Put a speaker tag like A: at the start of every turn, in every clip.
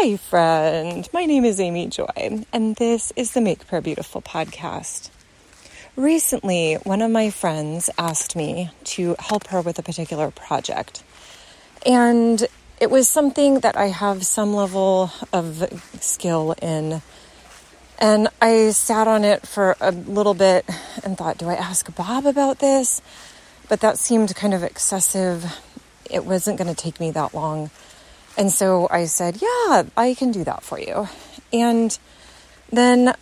A: Hi, friend. My name is Amy Joy, and this is the Make Prayer Beautiful podcast. Recently, one of my friends asked me to help her with a particular project. And it was something that I have some level of skill in. And I sat on it for a little bit and thought, do I ask Bob about this? But that seemed kind of excessive. It wasn't going to take me that long. And so I said, Yeah, I can do that for you. And then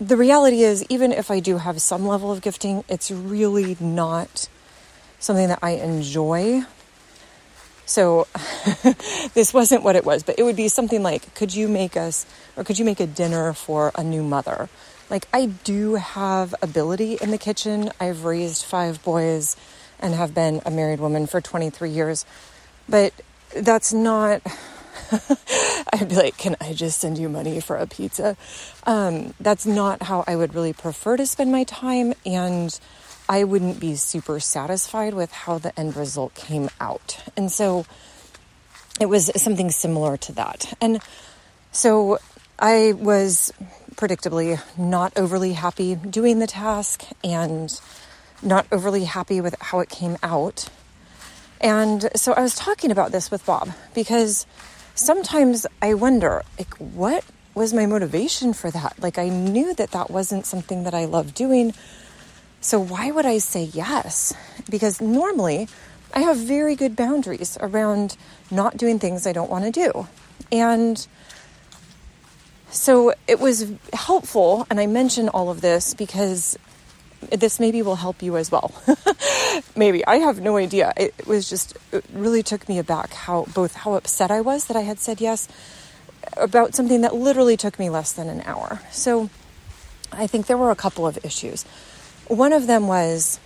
A: the reality is, even if I do have some level of gifting, it's really not something that I enjoy. So this wasn't what it was, but it would be something like, could you make us, or could you make a dinner for a new mother? Like, I do have ability in the kitchen. I've raised five boys and have been a married woman for 23 years. But that's not I'd be like, can I just send you money for a pizza? Um, that's not how I would really prefer to spend my time. And I wouldn't be super satisfied with how the end result came out. And so it was something similar to that. And so I was predictably not overly happy doing the task and not overly happy with how it came out. And so I was talking about this with Bob because sometimes I wonder, like, what was my motivation for that? Like, I knew that that wasn't something that I loved doing. So why would I say yes? Because normally I have very good boundaries around not doing things I don't want to do. And so it was helpful, and I mention all of this because this maybe will help you as well. maybe I have no idea. It was just it really took me aback how both how upset I was that I had said yes about something that literally took me less than an hour. So I think there were a couple of issues. One of them was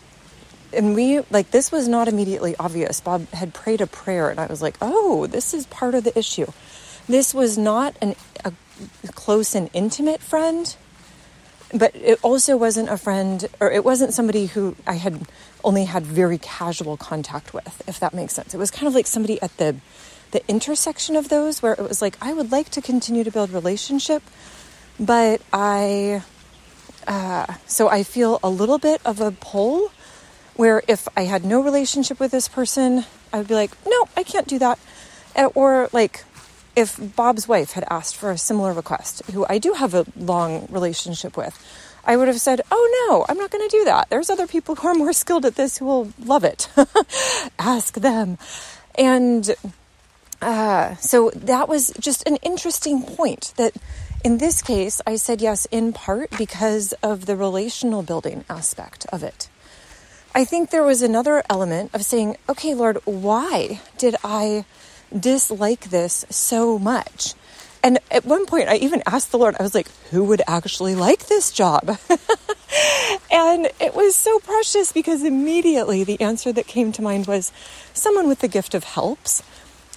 A: and we like this was not immediately obvious. Bob had prayed a prayer and I was like, "Oh, this is part of the issue." This was not an, a close and intimate friend but it also wasn't a friend or it wasn't somebody who I had only had very casual contact with, if that makes sense. It was kind of like somebody at the the intersection of those where it was like I would like to continue to build relationship, but I uh, so I feel a little bit of a pull where if I had no relationship with this person, I would be like, no, I can't do that. Or like if Bob's wife had asked for a similar request, who I do have a long relationship with, I would have said, Oh no, I'm not going to do that. There's other people who are more skilled at this who will love it. Ask them. And uh, so that was just an interesting point that in this case, I said yes in part because of the relational building aspect of it. I think there was another element of saying, okay, Lord, why did I dislike this so much. And at one point, I even asked the Lord, I was like, who would actually like this job? and it was so precious because immediately the answer that came to mind was someone with the gift of helps.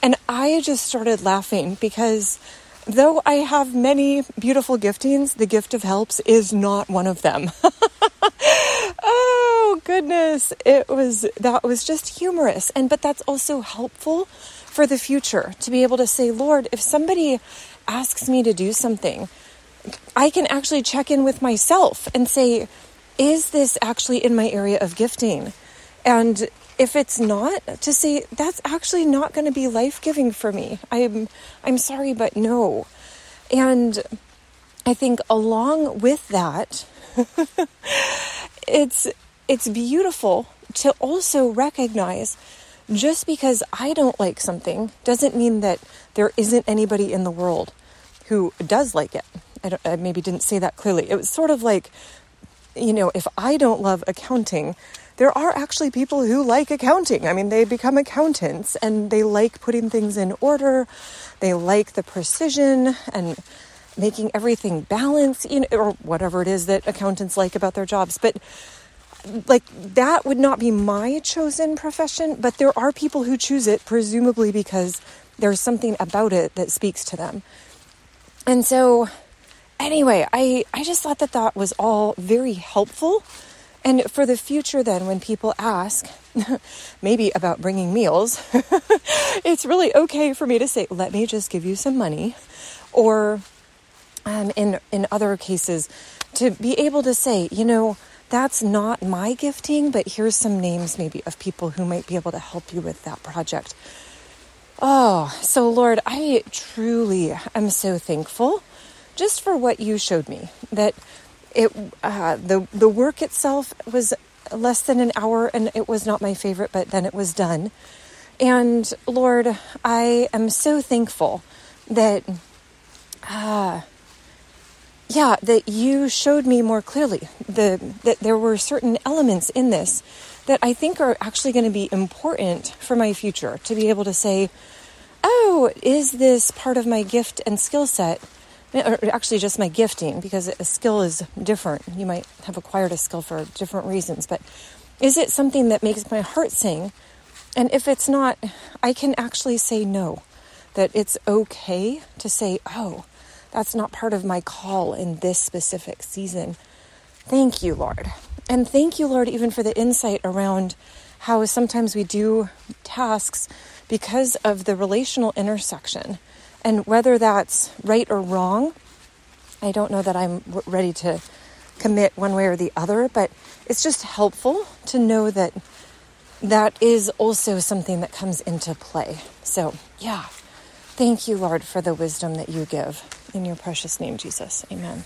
A: And I just started laughing because though I have many beautiful giftings, the gift of helps is not one of them. goodness, it was that was just humorous and but that's also helpful for the future to be able to say, Lord, if somebody asks me to do something, I can actually check in with myself and say, is this actually in my area of gifting? And if it's not, to say that's actually not going to be life-giving for me. I'm I'm sorry but no. And I think along with that it's it's beautiful to also recognize just because I don't like something doesn't mean that there isn't anybody in the world who does like it. I, I maybe didn't say that clearly. It was sort of like, you know, if I don't love accounting, there are actually people who like accounting. I mean, they become accountants and they like putting things in order. They like the precision and making everything balance, you know, or whatever it is that accountants like about their jobs. But like that would not be my chosen profession, but there are people who choose it, presumably because there's something about it that speaks to them. And so, anyway, I, I just thought that that was all very helpful And for the future, then, when people ask, maybe about bringing meals, it's really okay for me to say, let me just give you some money. Or um, in, in other cases, to be able to say, you know, that's not my gifting, but here's some names maybe of people who might be able to help you with that project. Oh, so Lord, I truly am so thankful just for what you showed me that it uh, the the work itself was less than an hour and it was not my favorite but then it was done and lord i am so thankful that uh, yeah that you showed me more clearly the that there were certain elements in this that i think are actually going to be important for my future to be able to say oh is this part of my gift and skill set eh, or actually just my gifting because a skill is different. You might have acquired a skill for different reasons, but is it something that makes my heart sing? And if it's not, I can actually say no, that it's okay to say, oh, that's not part of my call in this specific season. Thank you, Lord. And thank you, Lord, even for the insight around how sometimes we do tasks because of the relational intersection and whether that's right or wrong, I don't know that I'm ready to commit one way or the other, but it's just helpful to know that that is also something that comes into play. So, yeah, thank you, Lord, for the wisdom that you give. In your precious name, Jesus. Amen.